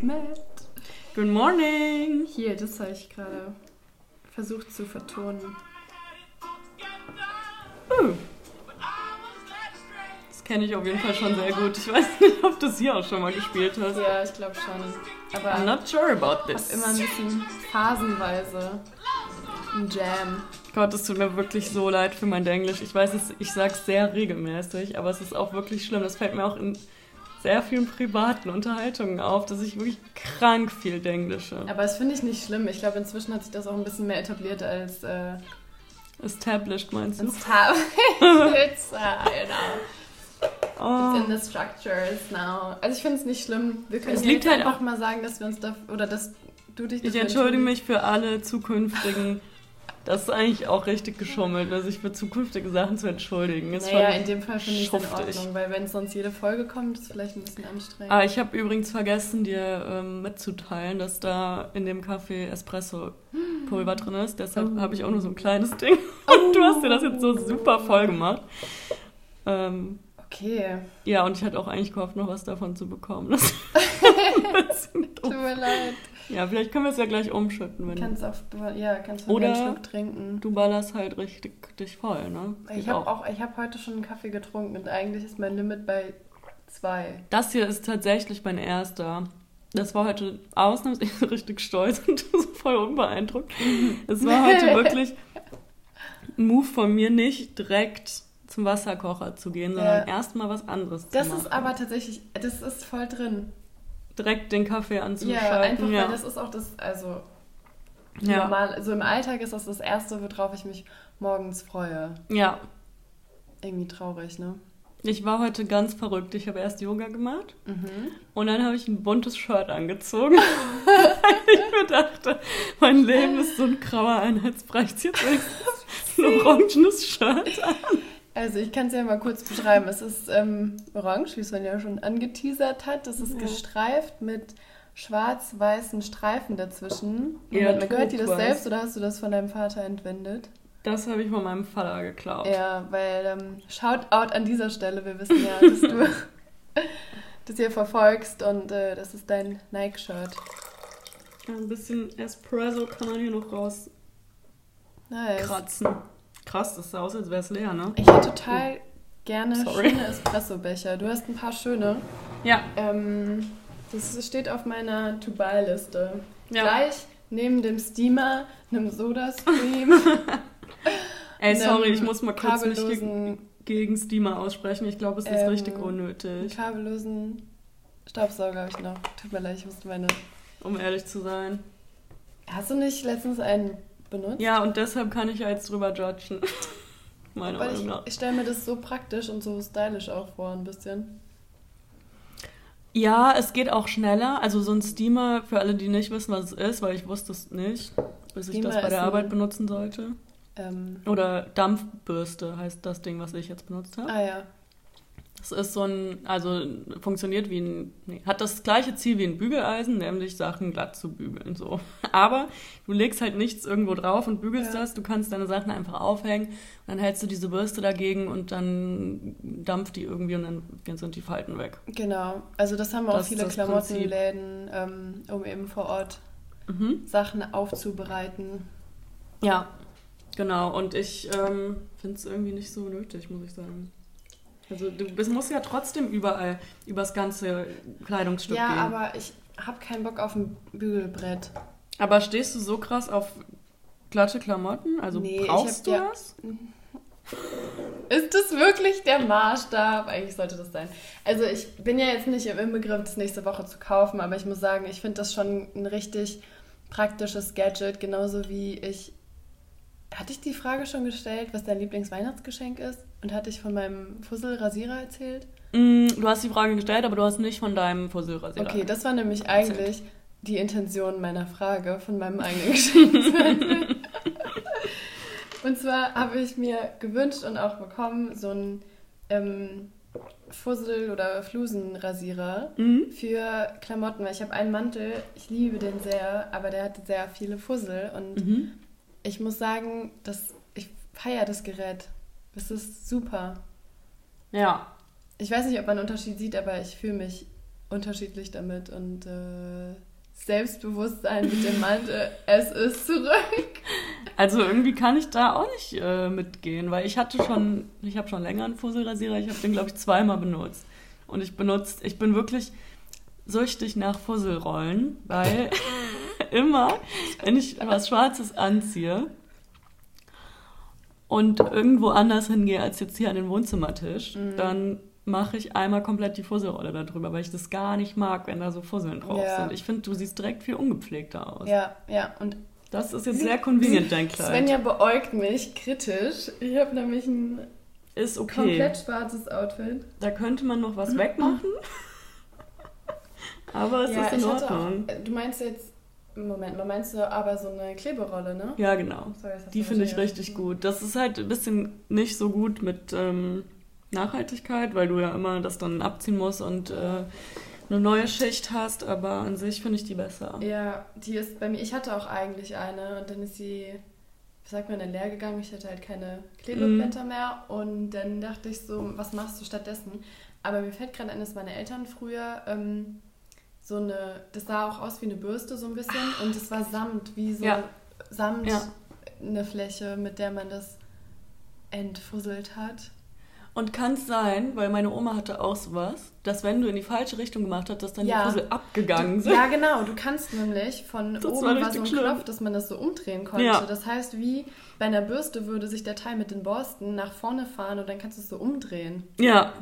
Matt. Good morning. Hier, das habe ich gerade versucht zu vertonen. Uh. Das kenne ich auf jeden Fall schon sehr gut. Ich weiß nicht, ob du es hier auch schon mal gespielt hast. Ja, ich glaube schon. Aber I'm not sure about this. immer ein bisschen phasenweise ein Jam. Gott, es tut mir wirklich so leid für mein Englisch. Ich weiß, es, ich sage es sehr regelmäßig, aber es ist auch wirklich schlimm. Das fällt mir auch in sehr vielen privaten Unterhaltungen auf, dass ich wirklich krank viel Denglische. Aber das finde ich nicht schlimm. Ich glaube, inzwischen hat sich das auch ein bisschen mehr etabliert als äh, Established, meinst du? you know, Oh. it's in the structures now. Also ich finde es nicht schlimm. Wir können Es liegt halt einfach mal sagen, dass wir uns da oder dass du dich Ich entschuldige mich für alle zukünftigen. Das ist eigentlich auch richtig geschummelt, also sich für zukünftige Sachen zu entschuldigen. Ist Naja, in dem Fall finde ich es in. Ordnung, weil wenn es sonst jede Folge kommt, ist es vielleicht ein bisschen anstrengend. Ah, ich habe übrigens vergessen, dir ähm, mitzuteilen, dass da in dem Kaffee Espresso-Pulver drin ist. Deshalb Oh. habe ich auch nur so ein kleines Ding. Und du hast dir das jetzt so super voll gemacht. Ähm, Okay, ja, und ich hatte auch eigentlich gehofft, noch was davon zu bekommen. Das ist ein bisschen tut doof. mir leid. Ja, vielleicht können wir es ja gleich umschütten, wenn Kannst auf, ja, kannst mir einen Schluck trinken. du ballerst halt richtig dich voll, ne? Ich Geht habe auch, ich habe heute schon einen Kaffee getrunken und eigentlich ist mein Limit bei zwei. Das hier ist tatsächlich mein erster. Das war heute ausnahmsweise ich richtig stolz und so voll unbeeindruckt. Es war heute wirklich ein Move von mir, nicht direkt zum Wasserkocher zu gehen, sondern Ja. erstmal was anderes Das zu machen. ist aber tatsächlich, das ist voll drin. Direkt den Kaffee Ja, anzuschalten. einfach ja. weil das ist auch das, also ja. normal, also im Alltag ist das das Erste, worauf ich mich morgens freue. ja, Irgendwie traurig, ne? ich war heute ganz verrückt. Ich habe erst Yoga gemacht Mhm. und dann habe ich ein buntes Shirt angezogen. weil ich mir dachte, mein Leben ist so ein grauer Einheitsbrei. Ich ziehe jetzt ein orangenes Shirt an. Also ich kann es ja mal kurz beschreiben. Es ist ähm, orange, wie es man ja schon angeteasert hat. Das ist Ja. gestreift mit schwarz-weißen Streifen dazwischen. Ja, gehört dir das selbst oder hast du das von deinem Vater entwendet? Das habe ich von meinem Vater geklaut. Ja, weil ähm, Shoutout an dieser Stelle. Wir wissen ja, dass du das hier verfolgst und äh, das ist dein Nike-Shirt. Ein bisschen Espresso kann man hier noch rauskratzen. Nice. Krass, das sah aus, als wäre es leer, ne? Ich hätte total gerne Sorry. schöne Espresso-Becher. Du hast ein paar schöne. Ja. Ähm, das steht auf meiner To-Buy-Liste. ja. Gleich neben dem Steamer, einem Soda-Stream, Ey, sorry, ich muss mal kurz mich gegen, gegen Steamer aussprechen. Ich glaube, es ist Ähm, richtig unnötig, kabellosen Staubsauger habe ich noch. Tut mir leid, ich musste meine... um ehrlich zu sein. Hast du nicht letztens einen benutzt? Ja, und deshalb kann ich ja jetzt drüber judgen. Meiner Weil Meinung ich, nach. ich stelle mir das so praktisch und so stylisch auch vor, ein bisschen. Ja, es geht auch schneller. Also so ein Steamer, für alle, die nicht wissen, was es ist, weil ich wusste es nicht, bis ich Steamer das bei der Arbeit benutzen sollte. Ähm, Oder Dampfbürste heißt das Ding, was ich jetzt benutzt habe. ah ja. Das ist so ein, also funktioniert wie ein, nee, hat das gleiche Ziel wie ein Bügeleisen, nämlich Sachen glatt zu bügeln, so. Aber du legst halt nichts irgendwo drauf und bügelst Ja. das, du kannst deine Sachen einfach aufhängen, dann hältst du diese Bürste dagegen und dann dampft die irgendwie und dann, sind die Falten weg. Genau. Also das haben auch Das viele Klamottenläden, ähm, um eben vor Ort Mhm. Sachen aufzubereiten. Ja, genau. Und ich ähm, finde es irgendwie nicht so nötig, muss ich sagen. Also du bist, musst ja trotzdem überall übers ganze Kleidungsstück ja, gehen. aber ich habe keinen Bock auf ein Bügelbrett. Aber stehst du so krass auf glatte Klamotten? Also Nee, brauchst du ja- das? Ist das wirklich der Maßstab? Eigentlich sollte das sein. Also ich bin ja jetzt nicht im Begriff, das nächste Woche zu kaufen, aber ich muss sagen, ich finde das schon ein richtig praktisches Gadget, genauso wie ich... Hatte ich die Frage schon gestellt, was dein Lieblingsweihnachtsgeschenk ist? Und hatte ich von meinem Fussel-Rasierer erzählt? Mm, du hast die Frage gestellt, aber du hast nicht von deinem Fusselrasierer. Okay, das war nämlich erzählt. eigentlich die Intention meiner Frage von meinem eigenen Geschenk. und zwar habe ich mir gewünscht und auch bekommen so einen ähm, Fussel- oder Flusenrasierer Mhm. für Klamotten, weil ich habe einen Mantel, ich liebe den sehr, aber der hat sehr viele Fussel und Mhm. ich muss sagen, dass ich feiere das Gerät. Das ist super. Ja. Ich weiß nicht, ob man einen Unterschied sieht, aber ich fühle mich unterschiedlich damit und äh, Selbstbewusstsein mit dem Mantel, es ist zurück. Also irgendwie kann ich da auch nicht äh, mitgehen, weil ich hatte schon, ich habe schon länger einen Fusselrasierer, ich habe den glaube ich zweimal benutzt. Und ich benutze, ich bin wirklich süchtig nach Fusselrollen, weil immer, wenn ich was Schwarzes anziehe und irgendwo anders hingehe als jetzt hier an den Wohnzimmertisch, mhm. dann mache ich einmal komplett die Fusselrolle darüber, weil ich das gar nicht mag, wenn da so Fusseln drauf ja. sind. Ich finde, du siehst direkt viel ungepflegter aus. Ja, ja. Und das ist jetzt sehr convenient, dein Kleid. Svenja beäugt mich kritisch. Ich habe nämlich ein ist okay. komplett schwarzes Outfit. Da könnte man noch was wegmachen. aber es ja, ist in Ordnung. Auch, du meinst jetzt Moment mal, meinst du aber so eine Kleberolle, ne? Ja, genau. Sorry, die finde ich richtig gut. Das ist halt ein bisschen nicht so gut mit ähm, Nachhaltigkeit, weil du ja immer das dann abziehen musst und äh, eine neue Schicht hast, aber an sich finde ich die besser. Ja, die ist bei mir, ich hatte auch eigentlich eine und dann ist sie, wie sagt man, leer gegangen. Ich hatte halt keine Klebeblätter mm. mehr und dann dachte ich so, was machst du stattdessen? Aber mir fällt gerade ein, dass meine Eltern früher ähm, so eine, das sah auch aus wie eine Bürste so ein bisschen Ach, und es war Samt, wie so ja. Samt ja. eine Fläche, mit der man das entfusselt hat. Und kann es sein, weil meine Oma hatte auch sowas, dass wenn du in die falsche Richtung gemacht hast, dass dann ja. die Puzzle abgegangen sind. Ja, genau. Du kannst nämlich von das oben war, war so ein schlimm. Knopf, dass man das so umdrehen konnte. Ja. Das heißt, wie bei einer Bürste würde sich der Teil mit den Borsten nach vorne fahren und dann kannst du es so umdrehen. Ja.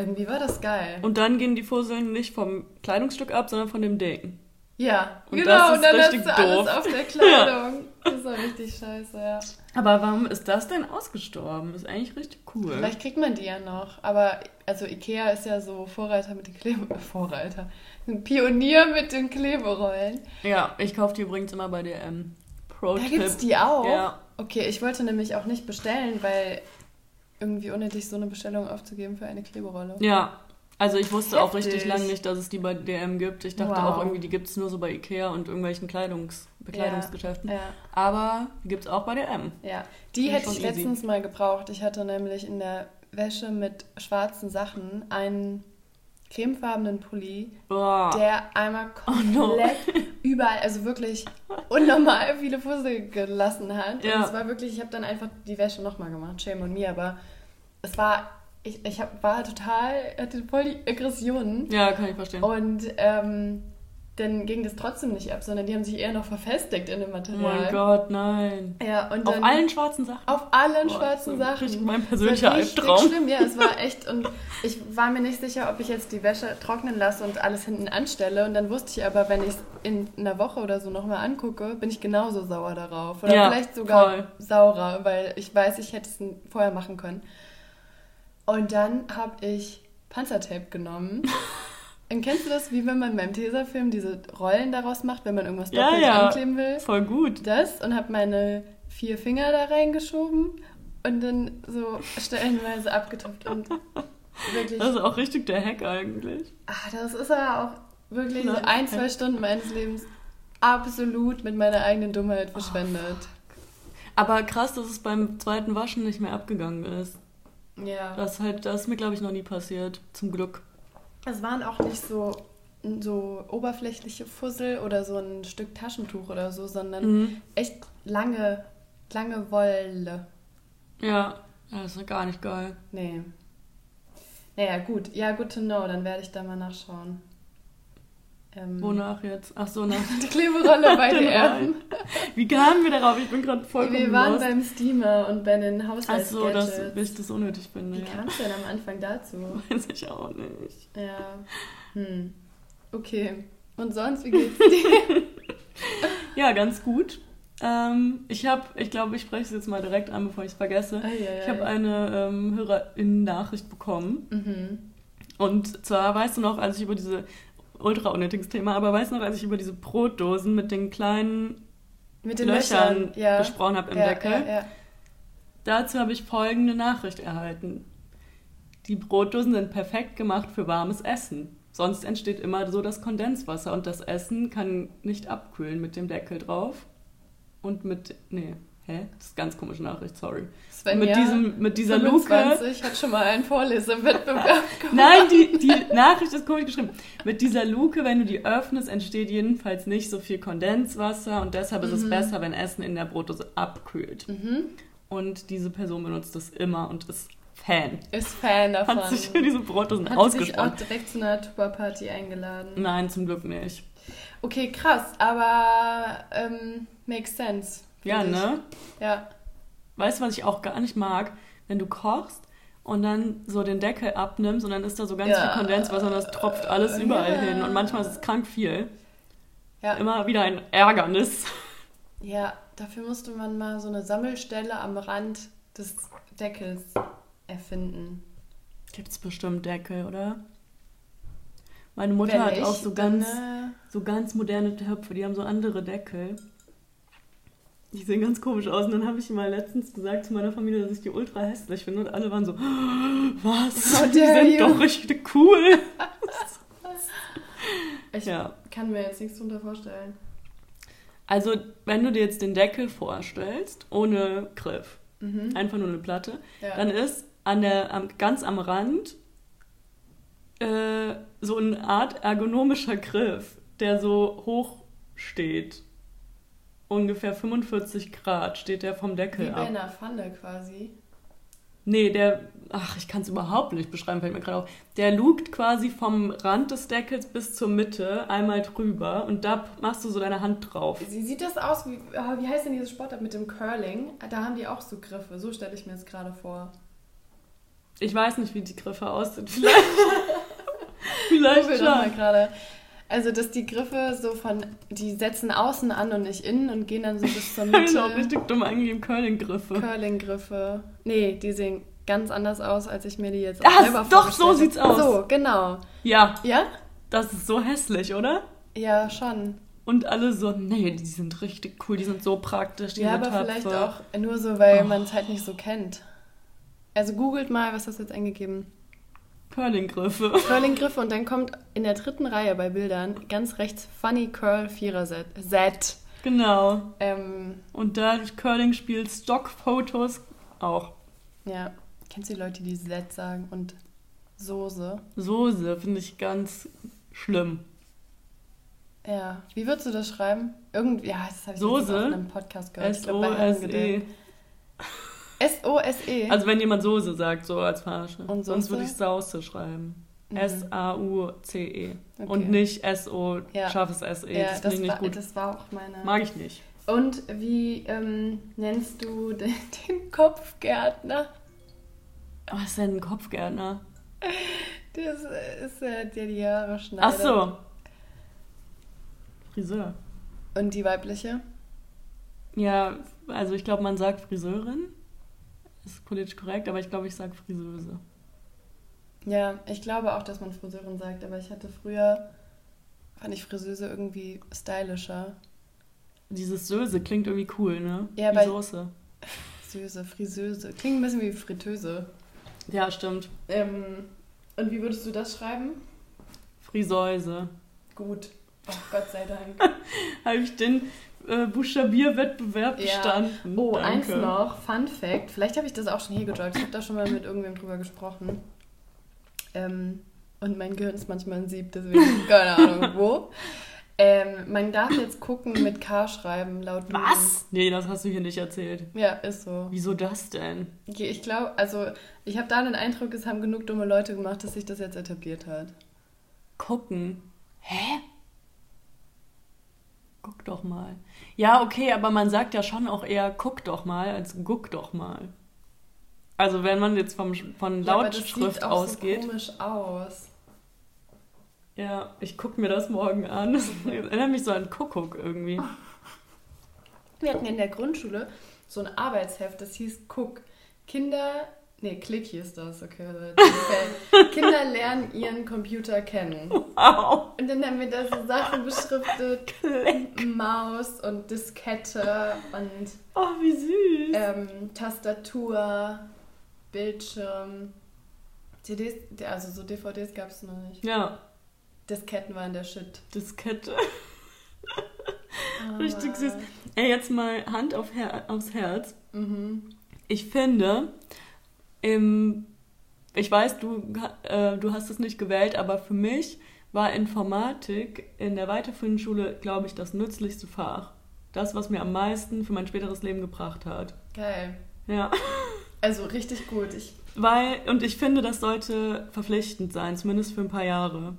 Irgendwie war das geil. Und dann gehen die Fusseln nicht vom Kleidungsstück ab, sondern von dem Ding. Ja, und genau, und dann hast du alles auf der Kleidung. Ja. Das ist doch richtig scheiße, ja. Aber warum ist das denn ausgestorben? Ist eigentlich richtig cool. Vielleicht kriegt man die ja noch. Aber, also Ikea ist ja so Vorreiter mit den Klebe... Vorreiter. Ein Pionier mit den Kleberollen. Ja, ich kaufe die übrigens immer bei DM. Pro da gibt's die auch? Ja. Okay, ich wollte nämlich auch nicht bestellen, weil irgendwie unnötig so eine Bestellung aufzugeben für eine Kleberolle. Ja, also ich wusste Heftig. auch richtig lange nicht, dass es die bei DM gibt. Ich dachte wow. auch irgendwie, die gibt es nur so bei Ikea und irgendwelchen Kleidungs Bekleidungsgeschäften. Ja, ja. Aber die gibt es auch bei DM. Ja, die Finde hätte ich letztens mal gebraucht. Ich hatte nämlich in der Wäsche mit schwarzen Sachen einen cremefarbenen Pulli, Boah. der einmal komplett oh no. überall, also wirklich unnormal viele Fussel gelassen hat. Ja. Und es war wirklich, ich habe dann einfach die Wäsche nochmal gemacht, shame on me, aber es war ich, ich hab, war total, hatte voll die Aggressionen. Ja, kann ich verstehen. Und ähm, dann ging das trotzdem nicht ab, sondern die haben sich eher noch verfestigt in dem Material. Oh mein Gott, nein. Ja, und auf allen schwarzen Sachen? Auf allen Boah, schwarzen Sachen. Das mein persönlicher Albtraum. schlimm, ja, es war echt. Und ich war mir nicht sicher, ob ich jetzt die Wäsche trocknen lasse und alles hinten anstelle. Und dann wusste ich aber, wenn ich es in einer Woche oder so nochmal angucke, bin ich genauso sauer darauf. Oder ja, vielleicht sogar voll. saurer, weil ich weiß, ich hätte es vorher machen können. Und dann habe ich Panzertape genommen. Und kennst du das, wie wenn man beim Tesafilm diese Rollen daraus macht, wenn man irgendwas doppelt ja, ja. ankleben will? Voll gut. Das und habe meine vier Finger da reingeschoben und dann so stellenweise abgetupft und wirklich. Das ist auch richtig der Hack eigentlich. Ach, das ist aber auch wirklich so ein, zwei Stunden meines Lebens absolut mit meiner eigenen Dummheit verschwendet. Oh, aber krass, dass es beim zweiten Waschen nicht mehr abgegangen ist. Ja. Das, halt, das ist mir, glaube ich, noch nie passiert. Zum Glück. Es waren auch nicht so, so oberflächliche Fussel oder so ein Stück Taschentuch oder so, sondern mhm. echt lange, lange Wolle. Ja, das ist gar nicht geil. Nee. Naja, gut. Ja, good to know. Dann werde ich da mal nachschauen. Ähm, Wonach jetzt? Ach so, nach die Kleberolle bei den Erden. Wie kamen wir darauf? Ich bin gerade vollkommen Wir waren lost. beim Steamer und bei den Haushalts Ach so, dass ich das unnötig finde. Wie ja. kam es denn am Anfang dazu? Weiß ich auch nicht. Ja. Hm. Okay. Und sonst, wie geht's dir? ja, ganz gut. Ähm, ich habe, ich glaube, ich spreche es jetzt mal direkt an, bevor ich es vergesse. Ei, ei. Ich habe eine ähm, Hörerin-Nachricht bekommen. Mhm. Und zwar, weißt du noch, als ich über diese ultra unnötiges Thema, aber weißt du noch, als ich über diese Brotdosen mit den kleinen mit den Löchern, Löchern ja. gesprochen habe im ja, Deckel? Ja, Dazu habe ich folgende Nachricht erhalten. Die Brotdosen sind perfekt gemacht für warmes Essen. Sonst entsteht immer so das Kondenswasser und das Essen kann nicht abkühlen mit dem Deckel drauf. Und mit. Nee, Hä? Das ist eine ganz komische Nachricht, sorry. Svenja, mit, diesem, mit dieser 25, Luke. hat schon mal einen Vorlesewettbewerb gemacht. Nein, die, die Nachricht ist komisch geschrieben. Mit dieser Luke, wenn du die öffnest, entsteht jedenfalls nicht so viel Kondenswasser und deshalb ist es Mhm. besser, wenn Essen in der Brotdose abkühlt. Und diese Person benutzt das immer und ist Fan. Ist Fan davon. Hat sich für diese Brotdosen Hat sie dich ausgesprochen. auch direkt zu einer Tuba-Party eingeladen. Nein, zum Glück nicht. Okay, krass, aber ähm, makes sense. Ja, finde ich. ne? Ja. Weißt du, was ich auch gar nicht mag? Wenn du kochst und dann so den Deckel abnimmst und dann ist da so ganz Ja. viel Kondenswasser und das tropft alles überall Ja. hin. Und manchmal ist es krank viel. Ja. Immer wieder ein Ärgernis. ja, dafür musste man mal so eine Sammelstelle am Rand des Deckels erfinden. Gibt's bestimmt Deckel, oder? Meine Mutter Wenn hat auch so dann, ganz, äh, so ganz moderne Töpfe, die haben so andere Deckel. Die sehen ganz komisch aus. Und dann habe ich mal letztens gesagt zu meiner Familie, dass ich die ultra hässlich finde. Und alle waren so, was? How Die sind you." doch richtig cool. Ich Ja. kann mir jetzt nichts drunter vorstellen. Also, wenn du dir jetzt den Deckel vorstellst, ohne Griff, Mhm. einfach nur eine Platte, Ja. dann ist an der, am, ganz am Rand äh, so eine Art ergonomischer Griff, der so hoch steht. Ungefähr 45 Grad steht der vom Wie Deckel bei ab. einer Pfanne quasi. Nee, der, ach, ich kann es überhaupt nicht beschreiben, fällt mir gerade auf. Der lugt quasi vom Rand des Deckels bis zur Mitte einmal drüber und da machst du so deine Hand drauf. Sie sieht das aus wie, ah, wie heißt denn dieses Sportart mit dem Curling? Da haben die auch so Griffe. So stelle ich mir das gerade vor. Ich weiß nicht, wie die Griffe aussehen. Vielleicht, vielleicht schon. gerade. Also, dass die Griffe so von, die setzen außen an und nicht innen und gehen dann so bis zur Ich habe auch Mitte. richtig dumm angegeben, Curling-Griffe. Curling-Griffe. Nee, die sehen ganz anders aus, als ich mir die jetzt Ah, selber doch, so sieht's aus. So, genau. Ja, Ja? das ist so hässlich, oder? Ja, schon. Und alle so, nee, die sind richtig cool, die sind so praktisch, diese ja, aber Töpfe. vielleicht auch nur so, weil Oh. man es halt nicht so kennt. Also googelt mal, was hast du jetzt eingegeben? Curling-Griffe. Curling-Griffe und dann kommt in der dritten Reihe bei Bildern ganz rechts Funny Curl Vierer Set. Set. Genau. Ähm, Und da Curling spielt Stockfotos auch. ja, kennst du die Leute, die Set sagen und Soße? Soße finde ich ganz schlimm. Ja, wie würdest du das schreiben? Irgendwie, ja, das habe ich Soße? in einem Podcast gehört. Ich glaub, bei S-O-S-E. Also wenn jemand Soße sagt, so als Verarsche. Und Sonst Soße? würde ich Sauce schreiben. Mhm. S-A-U-C-E. Okay. Und nicht S-O, Ja. scharfes S-E. ja, das das, finde ich nicht gut. das war auch meine. Mag ich nicht. Und wie ähm, nennst du den, den Kopfgärtner? Was ist denn ein Kopfgärtner? Das ist äh, der die Haare schneidet. Ach so. Friseur. Und die weibliche? Ja, also ich glaube, man sagt Friseurin. Ist politisch korrekt, aber ich glaube, ich sage Friseuse. Ja, ich glaube auch, dass man Friseurin sagt, aber ich hatte früher, fand ich Friseuse irgendwie stylischer. Dieses Söse klingt irgendwie cool, ne? Ja, weil- Soße. Friseuse, Friseuse. Klingt ein bisschen wie Fritteuse. Ja, stimmt. Ähm, und wie würdest du das schreiben? Friseuse. Gut. Oh, Gott sei Dank. Habe ich den äh, Buchstabierwettbewerb Ja. bestanden. Oh, Danke. eins noch. Fun Fact. Vielleicht habe ich das auch schon hier gedroppt. Ich habe da schon mal mit irgendwem drüber gesprochen. Ähm, und mein Gehirn ist manchmal ein Sieb, deswegen keine Ahnung wo. Ähm, man darf jetzt gucken mit K schreiben, laut. Was? Nee, das hast du hier nicht erzählt. Ja, ist so. Wieso das denn? Ich glaube, also ich habe da den Eindruck, es haben genug dumme Leute gemacht, dass sich das jetzt etabliert hat. Gucken. Hä? Guck doch mal. Ja, okay, aber man sagt ja schon auch eher guck doch mal als guck doch mal. Also wenn man jetzt vom, von Ja, Lautschrift ausgeht. so komisch aus. Ja, ich guck mir das morgen an. Das erinnert mich so an Kuckuck irgendwie. Wir hatten in der Grundschule so ein Arbeitsheft, das hieß Guck. Kinder, nee, Klick hieß das, okay. okay. Kinder lernen ihren Computer kennen. Wow. Und dann haben wir da so Sachen beschriftet, Maus und Diskette und Oh, wie süß. ähm, Tastatur, Bildschirm. CDs, also so DVDs gab es noch nicht. Ja, Disketten waren der Shit. Diskette. Ah, Richtig süß. Ey, jetzt mal Hand auf Her aufs Herz. Mhm. Ich finde, im, ich weiß, du, äh, du hast es nicht gewählt, aber für mich war Informatik in der weiterführenden Schule, glaube ich, das nützlichste Fach. Das, was mir am meisten für mein späteres Leben gebracht hat. Geil. Ja. Also richtig gut. Ich, Weil, und ich finde, das sollte verpflichtend sein, zumindest für ein paar Jahre.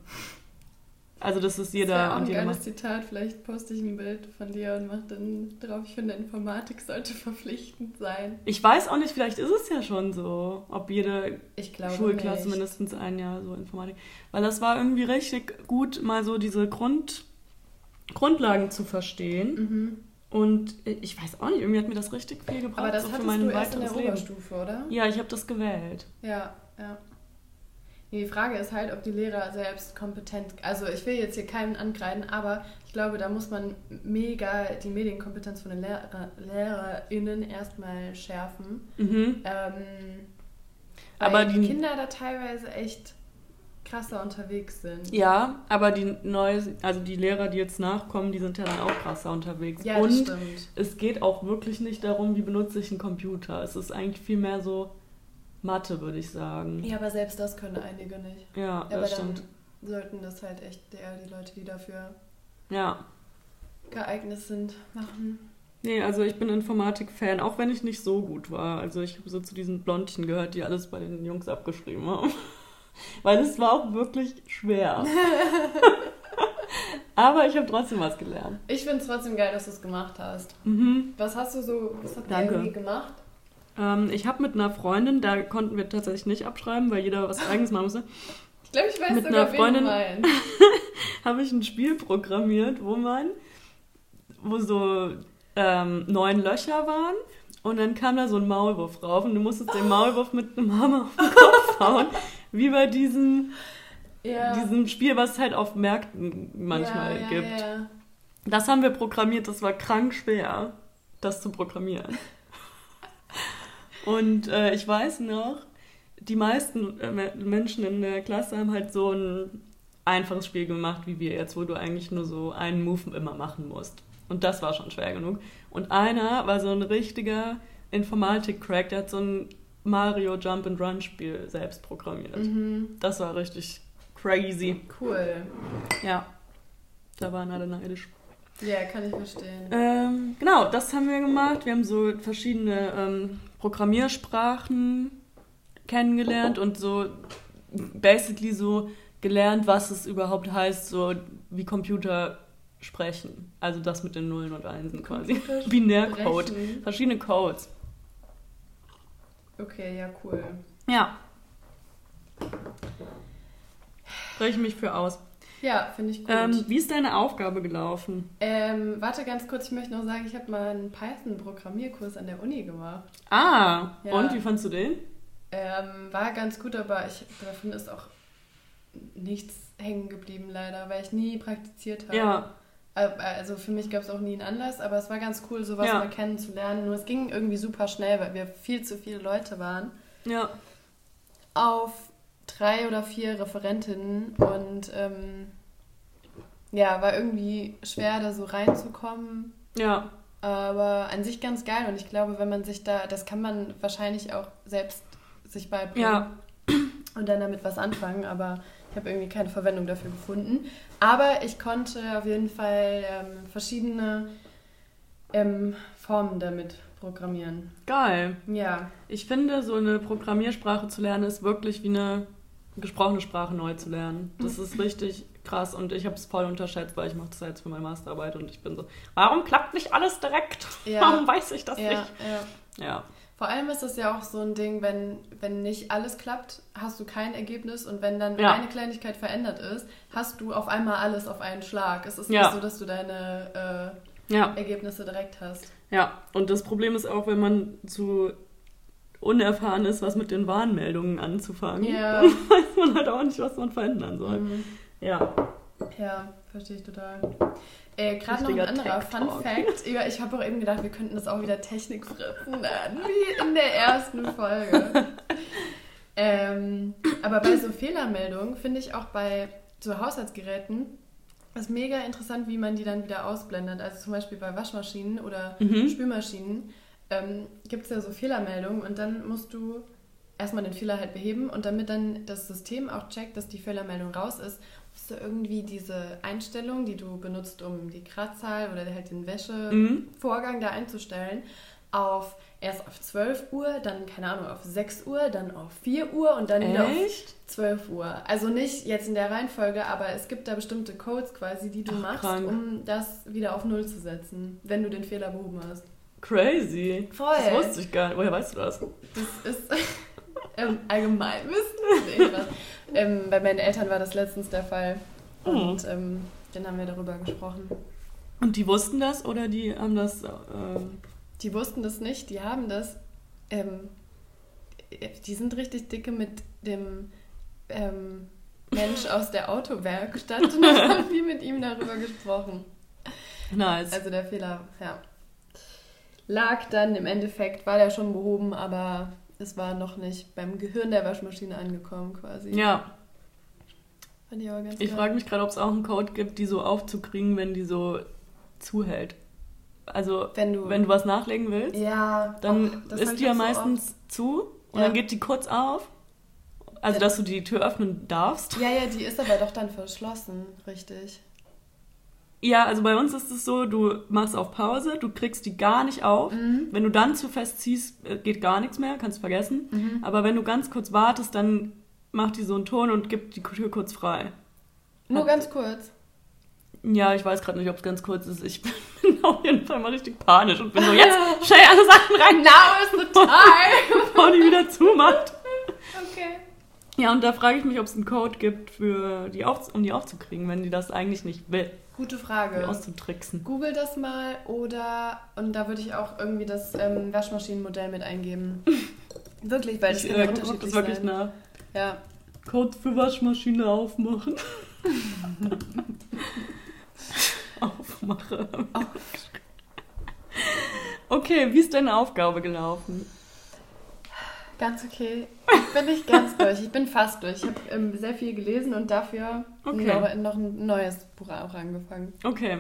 Also, das ist das jeder auch ein und jeder geiles. Zitat. Vielleicht poste ich ein Bild von dir und mache dann drauf, ich finde, Informatik sollte verpflichtend sein. Ich weiß auch nicht, vielleicht ist es ja schon so, ob jede Schulklasse nicht. mindestens ein Jahr so Informatik. Weil das war irgendwie richtig gut, mal so diese Grund, Grundlagen zu verstehen. Mhm. Und ich weiß auch nicht, irgendwie hat mir das richtig viel gebracht, Aber das so für mein du erst in der Leben. Oberstufe, oder? Ja, ich habe das gewählt. Ja, ja. Die Frage ist halt, ob die Lehrer selbst kompetent, also ich will jetzt hier keinen angreifen, aber ich glaube, da muss man mega die Medienkompetenz von den Lehrer, LehrerInnen erstmal schärfen. Mhm. Ähm, Aber die Kinder da teilweise echt krasser unterwegs sind. Ja, aber die neue, also die Lehrer, die jetzt nachkommen, die sind ja dann auch krasser unterwegs. Ja, das Und stimmt. es geht auch wirklich nicht darum, wie benutze ich einen Computer. Es ist eigentlich viel mehr so Mathe, würde ich sagen. Ja, aber selbst das können einige nicht. Ja, aber das dann stimmt. sollten das halt echt eher die Leute, die dafür Ja. geeignet sind, machen. Nee, also ich bin Informatik-Fan, auch wenn ich nicht so gut war. Also ich habe so zu diesen Blondchen gehört, die alles bei den Jungs abgeschrieben haben. Weil es war auch wirklich schwer. Aber ich habe trotzdem was gelernt. Ich finde es trotzdem geil, dass du es gemacht hast. Mhm. Was hast du so, was habt ihr irgendwie gemacht? Ähm, ich habe mit einer Freundin, da konnten wir tatsächlich nicht abschreiben, weil jeder was eigenes machen musste, Ich glaube, ich weiß Mit sogar, einer wen Freundin- habe ich ein Spiel programmiert, wo man, wo so ähm, neun Löcher waren und dann kam da so ein Maulwurf rauf und du musstest den Maulwurf mit einem Hammer auf den Kopf hauen, wie bei diesem, Ja. diesem Spiel, was es halt auf Märkten manchmal ja, ja, gibt. Das haben wir programmiert, das war krank schwer, das zu programmieren. Und äh, ich weiß noch, die meisten äh, Me- Menschen in der Klasse haben halt so ein einfaches Spiel gemacht wie wir jetzt, wo du eigentlich nur so einen Move immer machen musst. Und das war schon schwer genug. Und einer war so ein richtiger Informatik-Crack, der hat so ein Mario Jump and Run Spiel selbst programmiert. Mhm. Das war richtig crazy. Cool. Ja, da waren alle neidisch. Ja, kann ich verstehen. Ähm, genau, das haben wir gemacht. Wir haben so verschiedene ähm, Programmiersprachen kennengelernt und so basically so gelernt, was es überhaupt heißt, so wie Computer sprechen. Also das mit den Nullen und Einsen quasi. Binärcode. Verschiedene Codes. Okay, ja, cool. Ja. Spreche ich mich für aus. Ja, finde ich gut. Ähm, wie ist deine Aufgabe gelaufen? Ähm, warte ganz kurz, ich möchte noch sagen, ich habe mal einen Python-Programmierkurs an der Uni gemacht. Ah, Ja. und wie fandst du den? Ähm, war ganz gut, aber ich, davon ist auch nichts hängen geblieben, leider, weil ich nie praktiziert habe. Ja. Äh, Also für mich gab es auch nie einen Anlass, aber es war ganz cool, sowas Ja. mal kennenzulernen. Nur es ging irgendwie super schnell, weil wir viel zu viele Leute waren. Ja. Auf drei oder vier Referentinnen und ähm, ja, war irgendwie schwer, da so reinzukommen. Ja. Aber an sich ganz geil und ich glaube, wenn man sich da, das kann man wahrscheinlich auch selbst sich beibringen Ja. und dann damit was anfangen, aber ich habe irgendwie keine Verwendung dafür gefunden. Aber ich konnte auf jeden Fall ähm, verschiedene ähm, Formen damit programmieren. Geil. Ja, Ich finde, so eine Programmiersprache zu lernen, ist wirklich wie eine gesprochene Sprache neu zu lernen. Das ist richtig krass und ich habe es voll unterschätzt, weil ich mache das jetzt für meine Masterarbeit und ich bin so, warum klappt nicht alles direkt? Ja. Warum weiß ich das ja, nicht? ja. Ja. Vor allem ist es ja auch so ein Ding, wenn, wenn nicht alles klappt, hast du kein Ergebnis und wenn dann Ja. eine Kleinigkeit verändert ist, hast du auf einmal alles auf einen Schlag. Es ist nicht so, dass du deine äh, Ergebnisse direkt hast. Ja. Und das Problem ist auch, wenn man zu unerfahren ist, was mit den Warnmeldungen anzufangen, Ja. dann weiß man halt auch nicht, was man verändern soll. Mhm. Ja. Ja, verstehe ich total. Äh, Gerade noch ein anderer Fun. Fact. Ja, ich habe auch eben gedacht, wir könnten das auch wieder Technikfritzen nennen, wie in der ersten Folge. ähm, aber bei so Fehlermeldungen finde ich auch bei so Haushaltsgeräten ist mega interessant, wie man die dann wieder ausblendet. Also zum Beispiel bei Waschmaschinen oder Mhm. Spülmaschinen ähm, gibt es ja so Fehlermeldungen und dann musst du erstmal den Fehler halt beheben und damit dann das System auch checkt, dass die Fehlermeldung raus ist, musst du irgendwie diese Einstellung, die du benutzt, um die Gradzahl oder halt den Wäschevorgang da einzustellen, auf erst auf 12 Uhr, dann keine Ahnung, auf 6 Uhr, dann auf 4 Uhr und dann wieder auf Echt? 12 Uhr. Also nicht jetzt in der Reihenfolge, aber es gibt da bestimmte Codes quasi, die du Ach, machst, krank. um das wieder auf Null zu setzen, wenn du den Fehler behoben hast. Crazy. Voll. Das wusste ich gar nicht. Woher weißt du das? Das ist ähm, Allgemeinwissen. Nee, Spaß. ähm, bei meinen Eltern war das letztens der Fall. Und ähm, dann haben wir darüber gesprochen. Und die wussten das oder die haben das. Ähm, Die wussten das nicht, die haben das. Ähm, die sind richtig dicke mit dem ähm, Mensch aus der Autowerkstatt und haben viel mit ihm darüber gesprochen. nice. Also der Fehler, ja. Lag dann im Endeffekt, war der schon behoben, aber es war noch nicht beim Gehirn der Waschmaschine angekommen quasi. ja, Fand ich aber ganz ich frage mich gerade, ob es auch einen Code gibt, die so aufzukriegen, wenn die so zuhält. Also, Wenn du- wenn du was nachlegen willst, Ja, dann hab ist die ja so meistens zu und Ja. dann geht die kurz auf. Also, Ja. dass du die Tür öffnen darfst. oft. Ja, ja, die ist aber doch dann verschlossen, richtig. Ja, also bei uns ist es so, du machst auf Pause, du kriegst die gar nicht auf. Mhm. Wenn du dann zu fest ziehst, äh, geht gar nichts mehr, kannst vergessen. Mhm. Aber wenn du ganz kurz wartest, dann macht die so einen Ton und gibt die Tür kurz frei. Nur Hat- ganz kurz. Ja, ich weiß gerade nicht, ob es ganz kurz ist. Ich bin auf jeden Fall mal richtig panisch und bin so, jetzt schnell alle Sachen rein, Now is the time! bevor die wieder zumacht. okay. Ja, und da frage ich mich, ob es einen Code gibt, für die auf, um die aufzukriegen, wenn die das eigentlich nicht will, Gute die Frage. auszutricksen. Google das mal oder, und da würde ich auch irgendwie das ähm, Waschmaschinenmodell mit eingeben. Wirklich, weil das Ich kann ja äh, unterschiedlich das wirklich sein. nach. Ja, Code für Waschmaschine aufmachen. Aufmache. Okay, wie ist deine Aufgabe gelaufen? ganz okay. Ich bin nicht ganz durch. Ich bin fast durch. Ich habe ähm, sehr viel gelesen und dafür Okay. noch, noch ein neues Buch auch angefangen. Okay.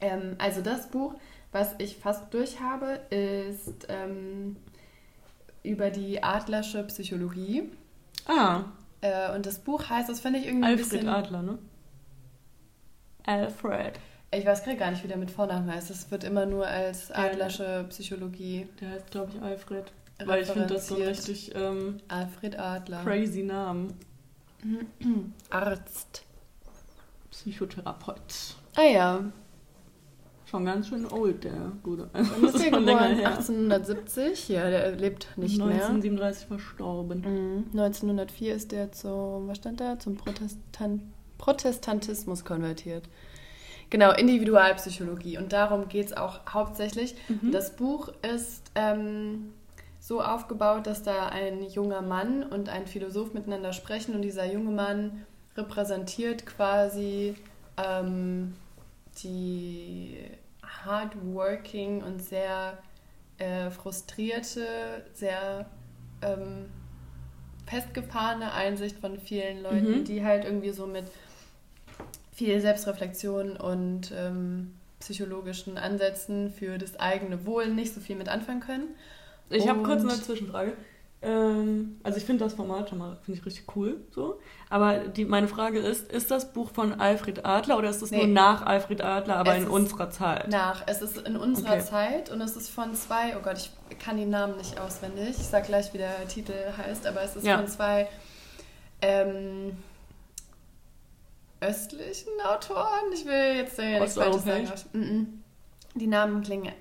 Ähm, also das Buch, was ich fast durch habe, ist ähm, über die Adlersche Psychologie. Ah, Äh, und das Buch heißt, das finde ich irgendwie ein Alfred bisschen... Adler, ne? Alfred. Ich weiß gerade gar nicht, wie der mit Vornamen heißt. Es wird immer nur als Adlersche Psychologie Der heißt, glaube ich, Alfred. Weil ich finde das so richtig ähm, Alfred Adler. crazy Namen. Arzt. Psychotherapeut. Ah ja. Schon ganz schön old, der Gute. Wann Das ist schon länger her. 1870? Ja, der lebt nicht mehr. 1937 verstorben. Mhm. 1904 ist der zum, was stand da? Zum Protestant, Protestantismus konvertiert. Genau, Individualpsychologie. Und darum geht es auch hauptsächlich. Mhm. Das Buch ist ähm, so aufgebaut, dass da ein junger Mann und ein Philosoph miteinander sprechen und dieser junge Mann repräsentiert quasi ähm, die hardworking und sehr äh, frustrierte, sehr ähm, festgefahrene Einsicht von vielen Leuten, Mhm. die halt irgendwie so mit viel Selbstreflexion und ähm, psychologischen Ansätzen für das eigene Wohl nicht so viel mit anfangen können. Ich habe kurz eine Zwischenfrage. Ähm, also ich finde das Format schon mal finde ich richtig cool, so. Aber die, meine Frage ist, ist das Buch von Alfred Adler oder ist das nur Nee. nach Alfred Adler, aber Es in unserer Zeit? Nach, es ist in unserer Okay. Zeit und es ist von zwei, oh Gott, ich kann die Namen nicht auswendig. Ich sag gleich, wie der Titel heißt, aber es ist Ja. von zwei ähm, östlichen Autoren. Ich will jetzt äh, nichts Falsches sagen. Mhm. Die Namen klingen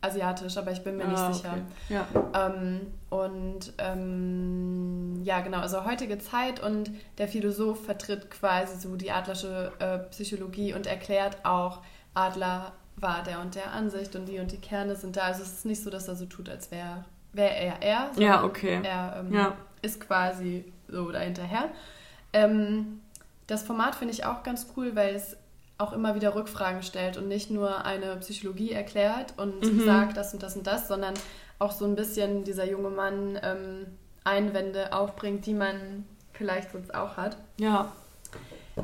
asiatisch, aber ich bin mir Ah, nicht sicher. okay. Ja. Ähm, und ähm, ja, genau, also heutige Zeit und der Philosoph vertritt quasi so die adlersche äh, Psychologie und erklärt auch, Adler war der und der Ansicht und die und die Kerne sind da. Also es ist nicht so, dass er so tut, als wäre wär er er. Ja, okay. Er ähm, Ja. ist quasi so dahinterher. Ähm, das Format finde ich auch ganz cool, weil es auch immer wieder Rückfragen stellt und nicht nur eine Psychologie erklärt und Mhm. sagt das und das und das, sondern auch so ein bisschen dieser junge Mann ähm, Einwände aufbringt, die man vielleicht sonst auch hat. Ja.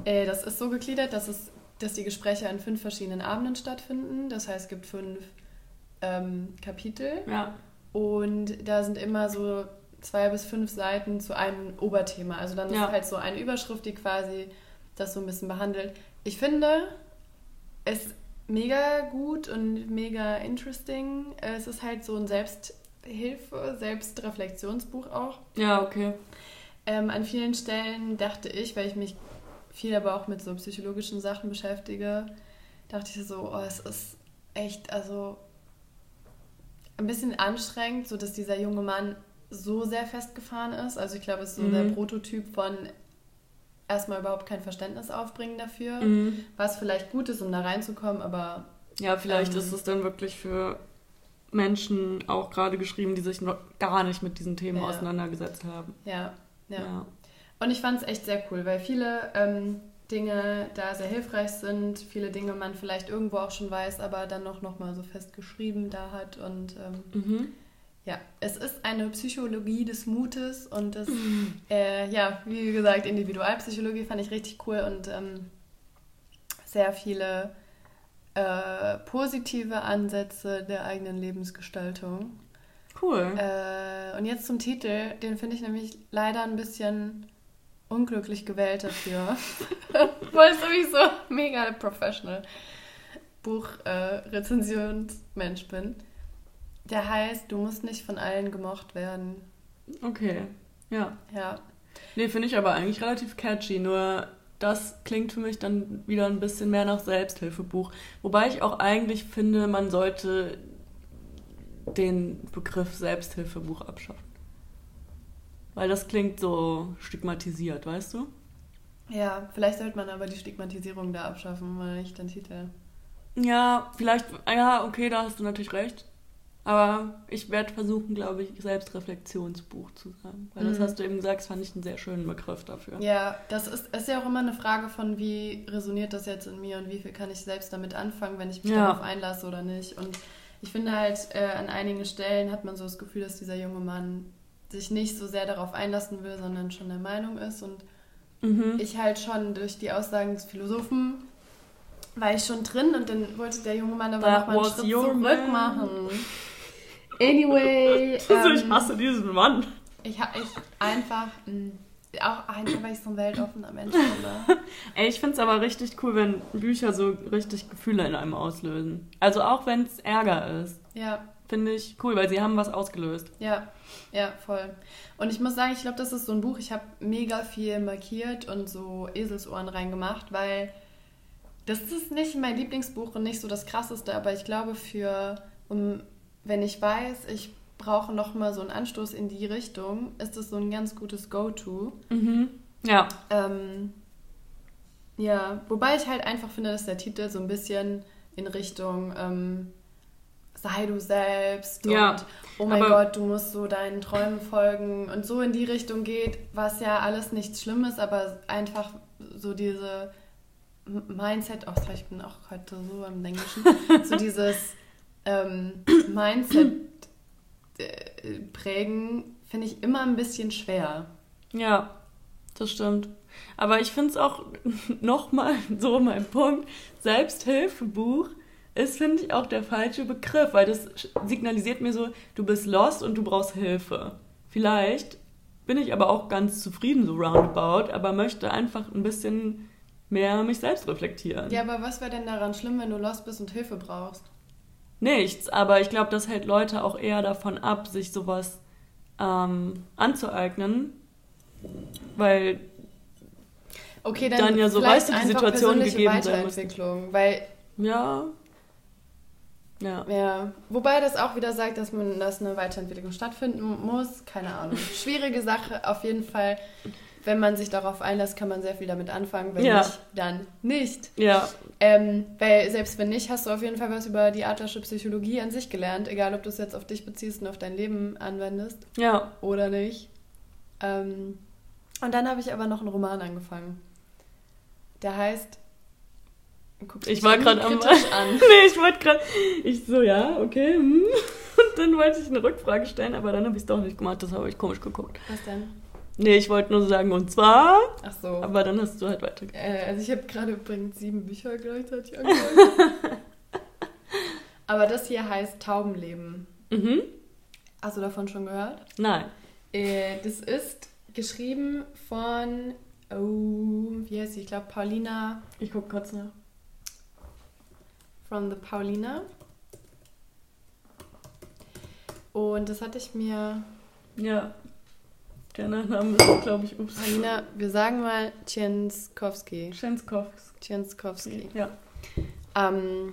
Äh, das ist so gegliedert, dass es dass die Gespräche an fünf verschiedenen Abenden stattfinden. Das heißt, es gibt fünf ähm, Kapitel. Ja. Und da sind immer so zwei bis fünf Seiten zu einem Oberthema. Also dann Ja. ist halt so eine Überschrift, die quasi das so ein bisschen behandelt. Ich finde es mega gut und mega interesting. Es ist halt so ein Selbsthilfe, Selbstreflexionsbuch auch. Ja, okay. Ähm, an vielen Stellen dachte ich, weil ich mich viel aber auch mit so psychologischen Sachen beschäftige, dachte ich so, oh, es ist echt, also ein bisschen anstrengend, so dass dieser junge Mann so sehr festgefahren ist. Also ich glaube, es ist so Mhm. der Prototyp von erstmal überhaupt kein Verständnis aufbringen dafür, Mhm. was vielleicht gut ist, um da reinzukommen, aber Ja, vielleicht Ähm. ist es dann wirklich für Menschen auch gerade geschrieben, die sich noch gar nicht mit diesen Themen Ja. auseinandergesetzt haben. ja, ja. Ja. Und ich fand es echt sehr cool, weil viele ähm, Dinge da sehr hilfreich sind, viele Dinge man vielleicht irgendwo auch schon weiß, aber dann noch, noch mal so festgeschrieben da hat. Und ähm, Mhm. Ja, es ist eine Psychologie des Mutes und das, äh, ja, wie gesagt, Individualpsychologie fand ich richtig cool und ähm, sehr viele äh, positive Ansätze der eigenen Lebensgestaltung. Cool. Äh, und jetzt zum Titel, den finde ich nämlich leider ein bisschen unglücklich gewählt dafür. Weil es nämlich so mega professional Buchrezensionsmensch bin. Der heißt, du musst nicht von allen gemocht werden. Okay. Ja. Ja. Nee, finde ich aber eigentlich relativ catchy, nur das klingt für mich dann wieder ein bisschen mehr nach Selbsthilfebuch. Wobei ich auch eigentlich finde, man sollte den Begriff Selbsthilfebuch abschaffen. Weil das klingt so stigmatisiert, weißt du? Ja, vielleicht sollte man aber die Stigmatisierung da abschaffen, weil nicht den Titel. Ja, vielleicht, ja, okay, da hast du natürlich recht. Aber ich werde versuchen, glaube ich, Selbstreflexionsbuch zu sagen. Weil das Mhm. hast du eben gesagt, das fand ich einen sehr schönen Begriff dafür. Ja, das ist, ist ja auch immer eine Frage von, wie resoniert das jetzt in mir und wie viel kann ich selbst damit anfangen, wenn ich mich Ja. darauf einlasse oder nicht. Und ich finde halt, äh, an einigen Stellen hat man so das Gefühl, dass dieser junge Mann sich nicht so sehr darauf einlassen will, sondern schon der Meinung ist. Und Mhm. ich halt schon durch die Aussagen des Philosophen war ich schon drin und dann wollte der junge Mann aber That noch mal einen Schritt zurück machen. Anyway, Also ich ähm, hasse diesen Mann. ich habe ich einfach, mh, auch einfach, weil ich so ein weltoffener Mensch bin. Ey, ich finde es aber richtig cool, wenn Bücher so richtig Gefühle in einem auslösen. Also auch wenn es Ärger ist. Ja, Finde ich cool, weil sie haben was ausgelöst. ja, ja, voll. Und ich muss sagen, ich glaube, das ist so ein Buch, ich habe mega viel markiert und so Eselsohren reingemacht, weil das ist nicht mein Lieblingsbuch und nicht so das krasseste, aber ich glaube, für, um, wenn ich weiß, ich brauche nochmal so einen Anstoß in die Richtung, ist das so ein ganz gutes Go-To. Mhm. Ja. Ähm, ja, wobei ich halt einfach finde, dass der Titel so ein bisschen in Richtung ähm, sei du selbst Ja, und oh mein Gott, du musst so deinen Träumen folgen und so in die Richtung geht, was ja alles nichts Schlimmes, aber einfach so diese Mindset, oh ich bin auch heute so im Englischen, so dieses ähm, Mindset äh, prägen, finde ich immer ein bisschen schwer. Ja, das stimmt. Aber ich finde es auch nochmal so mein Punkt. Selbsthilfebuch ist, finde ich, auch der falsche Begriff, weil das signalisiert mir so, du bist lost und du brauchst Hilfe. Vielleicht bin ich aber auch ganz zufrieden so roundabout, aber möchte einfach ein bisschen mehr mich selbst reflektieren. Ja, aber was wäre denn daran schlimm, wenn du lost bist und Hilfe brauchst? Nichts, aber ich glaube, das hält Leute auch eher davon ab, sich sowas ähm, anzueignen, weil Okay, dann, Dann ja so, weißt du, die Situation gegeben sein weil ja, ja, ja, wobei das auch wieder sagt, dass man dass eine Weiterentwicklung stattfinden muss, keine Ahnung. Schwierige Sache auf jeden Fall. Wenn man sich darauf einlässt, kann man sehr viel damit anfangen. Wenn Ja. nicht, dann nicht. ja, Ähm, weil selbst wenn nicht, hast du auf jeden Fall was über die Adlersche Psychologie an sich gelernt, egal ob du es jetzt auf dich beziehst und auf dein Leben anwendest ja. oder nicht. Ähm, und dann habe ich aber noch einen Roman angefangen. Der heißt. Guckst Ich war gerade am. an. nee, ich wollte gerade. Ich so, ja, okay. Hm. Und dann wollte ich eine Rückfrage stellen, aber dann habe ich es doch nicht gemacht. Das habe ich komisch geguckt. Was denn? Nee, ich wollte nur sagen, und zwar. Ach so. Aber dann hast du halt weiter. Äh, also ich habe gerade übrigens sieben Bücher gleichzeitig angefangen. Aber das hier heißt Taubenleben. Mhm. Hast du davon schon gehört? Nein. Äh, das ist geschrieben von, oh, wie heißt sie? Ich glaube Paulina, Ich gucke kurz nach. from the Paulina. Und das hatte ich mir, Ja. Der Nachname ist, glaube ich, ups. Paulina, wir sagen mal Tschenskowski. Schenskowski. Tschenskowski. Ja. Ähm,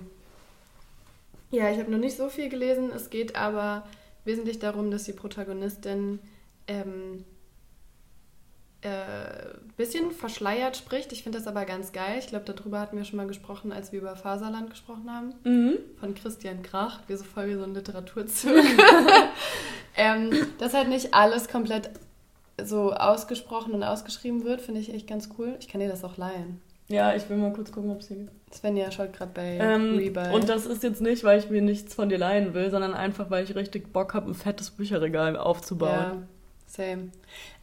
ja, ich habe noch nicht so viel gelesen. Es geht aber wesentlich darum, dass die Protagonistin ähm, äh, bisschen verschleiert spricht. Ich finde das aber ganz geil. Ich glaube, darüber hatten wir schon mal gesprochen, als wir über Faserland gesprochen haben. Mhm. Von Christian Krach. Wir so voll wie so ein Literaturzug. ähm, dass halt nicht alles komplett so ausgesprochen und ausgeschrieben wird, finde ich echt ganz cool. Ich kann dir das auch leihen. Ja, ich will mal kurz gucken, ob es hier gibt. Svenja schaut gerade bei Ähm, Rebuy. und das ist jetzt nicht, weil ich mir nichts von dir leihen will, sondern einfach, weil ich richtig Bock habe, ein fettes Bücherregal Ja, aufzubauen. same.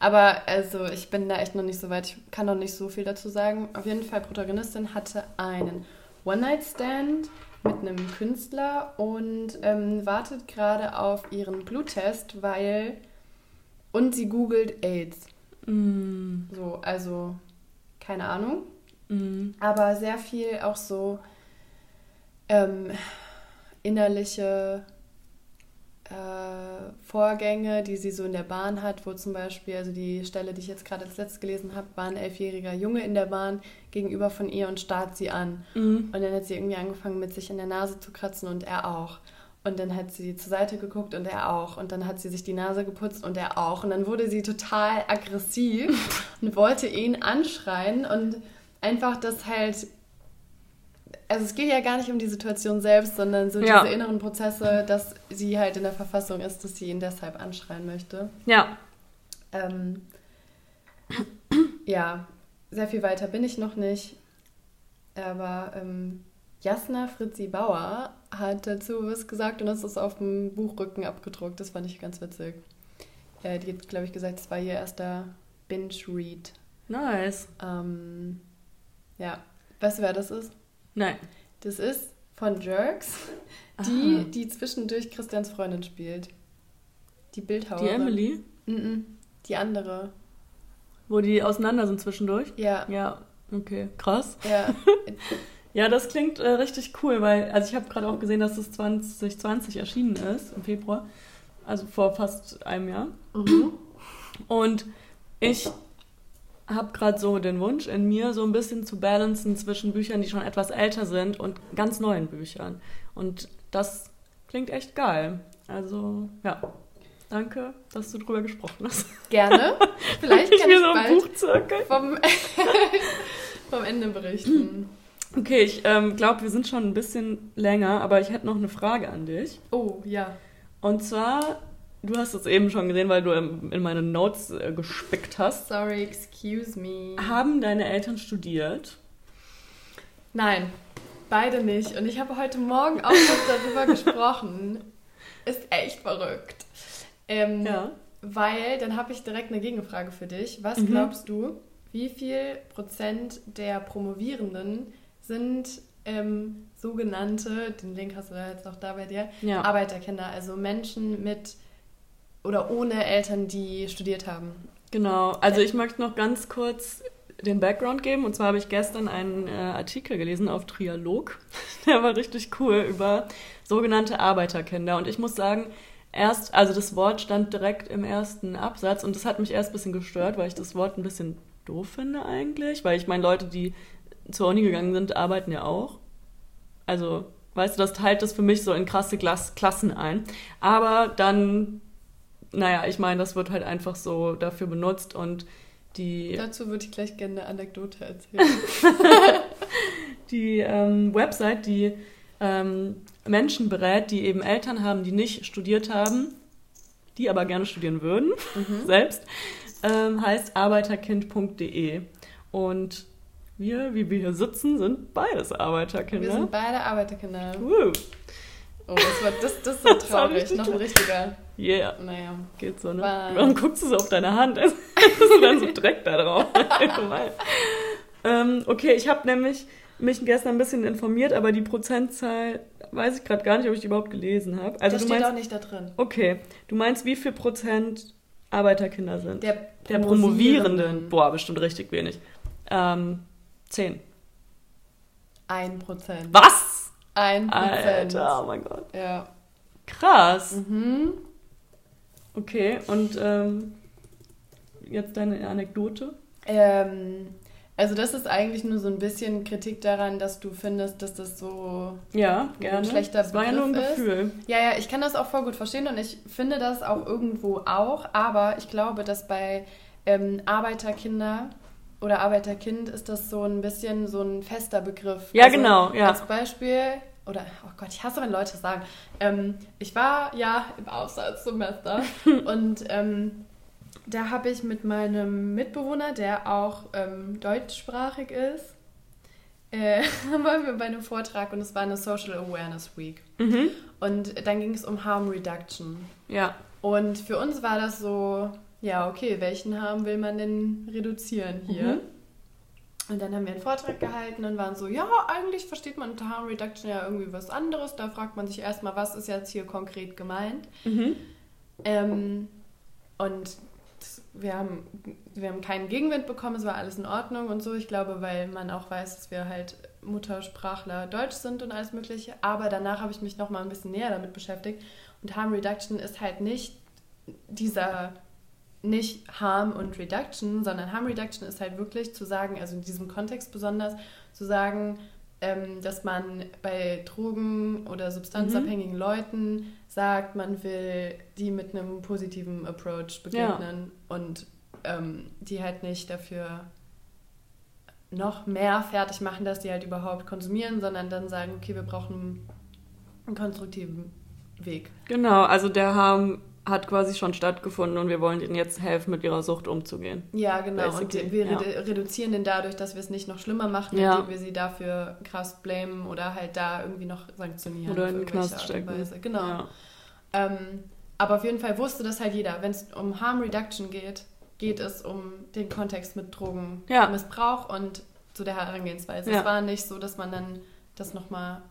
Aber also ich bin da echt noch nicht so weit. Ich kann noch nicht so viel dazu sagen. Auf jeden Fall, Protagonistin hatte einen One-Night-Stand mit einem Künstler und ähm, wartet gerade auf ihren Bluttest, weil... Und sie googelt AIDS. Mm, So, also keine Ahnung. mm, Aber sehr viel auch so ähm, innerliche äh, Vorgänge, die sie so in der Bahn hat, wo zum Beispiel, also die Stelle, die ich jetzt gerade als letztes gelesen habe, war ein elfjähriger Junge in der Bahn gegenüber von ihr und starrt sie an. mm. Und dann hat sie irgendwie angefangen, mit sich in der Nase zu kratzen und er auch. Und dann hat sie zur Seite geguckt und er auch. Und dann hat sie sich die Nase geputzt und er auch. Und dann wurde sie total aggressiv und wollte ihn anschreien und einfach das halt. Also es geht ja gar nicht um die Situation selbst, sondern so Ja. diese inneren Prozesse, dass sie halt in der Verfassung ist, dass sie ihn deshalb anschreien möchte. Ja. Ähm, ja, sehr viel weiter bin ich noch nicht. Aber ähm, Jasna Fritzi Bauer hat dazu was gesagt und das ist auf dem Buchrücken abgedruckt. Das fand ich ganz witzig. Äh, die hat, glaube ich, gesagt, es war ihr erster Binge-Read. Nice. Ähm, ja, weißt du, wer das ist? Nein. Das ist von Jerks, die, die zwischendurch Christians Freundin spielt. Die Bildhauerin. Die Emily, Mhm. Die andere. wo die auseinander sind zwischendurch. Ja, Ja, okay. Krass. ja. Ja, das klingt äh, richtig cool, weil, also ich habe gerade auch gesehen, dass es 2020 erschienen ist, im Februar. Also vor fast einem Jahr. Mhm. Und ich habe gerade so den Wunsch in mir, so ein bisschen zu balancen zwischen Büchern, die schon etwas älter sind und ganz neuen Büchern. Und das klingt echt geil. Also, ja. Danke, dass du drüber gesprochen hast. Gerne. Vielleicht ich kann mir ich so einen bald Buchzirkel. vom, vom Ende berichten. Okay, ich ähm, glaube, wir sind schon ein bisschen länger, aber ich hätte noch eine Frage an dich. Oh, ja. Und zwar, du hast es eben schon gesehen, weil du in in meine Notes äh, gespickt hast. Sorry, excuse me. Haben deine Eltern studiert? Nein, beide nicht. Und ich habe heute Morgen auch noch darüber gesprochen. Ist echt verrückt. Ähm, Ja. Weil, dann habe ich direkt eine Gegenfrage für dich. Was Mhm. glaubst du, wie viel Prozent der Promovierenden sind ähm, sogenannte, den Link hast du da jetzt noch da bei dir, Ja. Arbeiterkinder, also Menschen mit oder ohne Eltern, die studiert haben? Genau, also ich möchte noch ganz kurz den Background geben. Und zwar habe ich gestern einen äh, Artikel gelesen auf Trialog. Der war richtig cool über sogenannte Arbeiterkinder. Und ich muss sagen, erst, also das Wort stand direkt im ersten Absatz und das hat mich erst ein bisschen gestört, weil ich das Wort ein bisschen doof finde eigentlich. Weil ich meine, Leute, die zur Uni gegangen sind, arbeiten ja auch. Also, weißt du, das teilt das für mich so in krasse Glas Klassen ein. Aber dann, naja, ich meine, das wird halt einfach so dafür benutzt und die, Dazu würde ich gleich gerne eine Anekdote erzählen. die ähm, Website, die ähm, Menschen berät, die eben Eltern haben, die nicht studiert haben, die aber gerne studieren würden, selbst, ähm, heißt arbeiterkind.de. Und wir, wie wir hier sitzen, sind beides Arbeiterkinder. Wir sind beide Arbeiterkinder. Woo. Oh, das, war, das, das ist so Das traurig. richtig Noch ein richtiger. Yeah. Naja. Geht so, ne? War- Warum guckst du so auf deine Hand? Hast du dann so Dreck da drauf? Ähm, okay, ich habe nämlich mich gestern ein bisschen informiert, aber die Prozentzahl weiß ich gerade gar nicht, ob ich die überhaupt gelesen habe. Also das steht meinst, auch nicht da drin. okay, du meinst, wie viel Prozent Arbeiterkinder sind? Der, Der Promovierenden. Boah, bestimmt richtig wenig. Ähm, zehn. Ein Prozent. Was? Ein Prozent. Alter, oh mein Gott. Ja. Krass. Mhm. Okay, und ähm, jetzt deine Anekdote? Ähm, also das ist eigentlich nur so ein bisschen Kritik daran, dass du findest, dass das so... Ja, Ein gerne. schlechter das war ja nur ein Begriff ist. Gefühl. Ja, ja, ich kann das auch voll gut verstehen und ich finde das auch irgendwo auch, aber ich glaube, dass bei ähm, Arbeiterkinder oder Arbeiterkind ist das so ein bisschen so ein fester Begriff. Ja, genau, ja. Als Beispiel, oder, oh Gott, ich hasse, wenn Leute sagen, ähm, ich war ja im Auslandssemester und ähm, da habe ich mit meinem Mitbewohner, der auch ähm, deutschsprachig ist, äh, waren wir bei einem Vortrag und es war eine Social Awareness Week. Mhm. Und dann ging es um Harm Reduction. Ja. Und für uns war das so, ja, okay, welchen Harm will man denn reduzieren hier? Mhm. Und dann haben wir einen Vortrag gehalten und waren so, ja, eigentlich versteht man unter Harm Reduction ja irgendwie was anderes. Da fragt man sich erstmal, was ist jetzt hier konkret gemeint? Mhm. Ähm, und wir haben, wir haben keinen Gegenwind bekommen, es war alles in Ordnung und so. Ich glaube, weil man auch weiß, dass wir halt Muttersprachler Deutsch sind und alles Mögliche. Aber danach habe ich mich noch mal ein bisschen näher damit beschäftigt. Und Harm Reduction ist halt nicht dieser, nicht Harm und Reduction, sondern Harm Reduction ist halt wirklich zu sagen, also in diesem Kontext besonders, zu sagen, ähm, dass man bei Drogen- oder substanzabhängigen Leuten sagt, man will die mit einem positiven Approach begegnen und ähm, die halt nicht dafür noch mehr fertig machen, dass die halt überhaupt konsumieren, sondern dann sagen, okay, wir brauchen einen konstruktiven Weg. Genau, also der Harm hat quasi schon stattgefunden und wir wollen ihnen jetzt helfen, mit ihrer Sucht umzugehen. Ja, genau. Und Basically, wir ja. redu- reduzieren den dadurch, dass wir es nicht noch schlimmer machen, Ja. indem wir sie dafür krass blamen oder halt da irgendwie noch sanktionieren. Oder in den Knast und stecken. Weise. Genau. Ja. Ähm, aber auf jeden Fall wusste das halt jeder. Wenn es um Harm Reduction geht, geht es um den Kontext mit. Drogenmissbrauch und zu der Herangehensweise. Es war nicht so, dass man dann das nochmal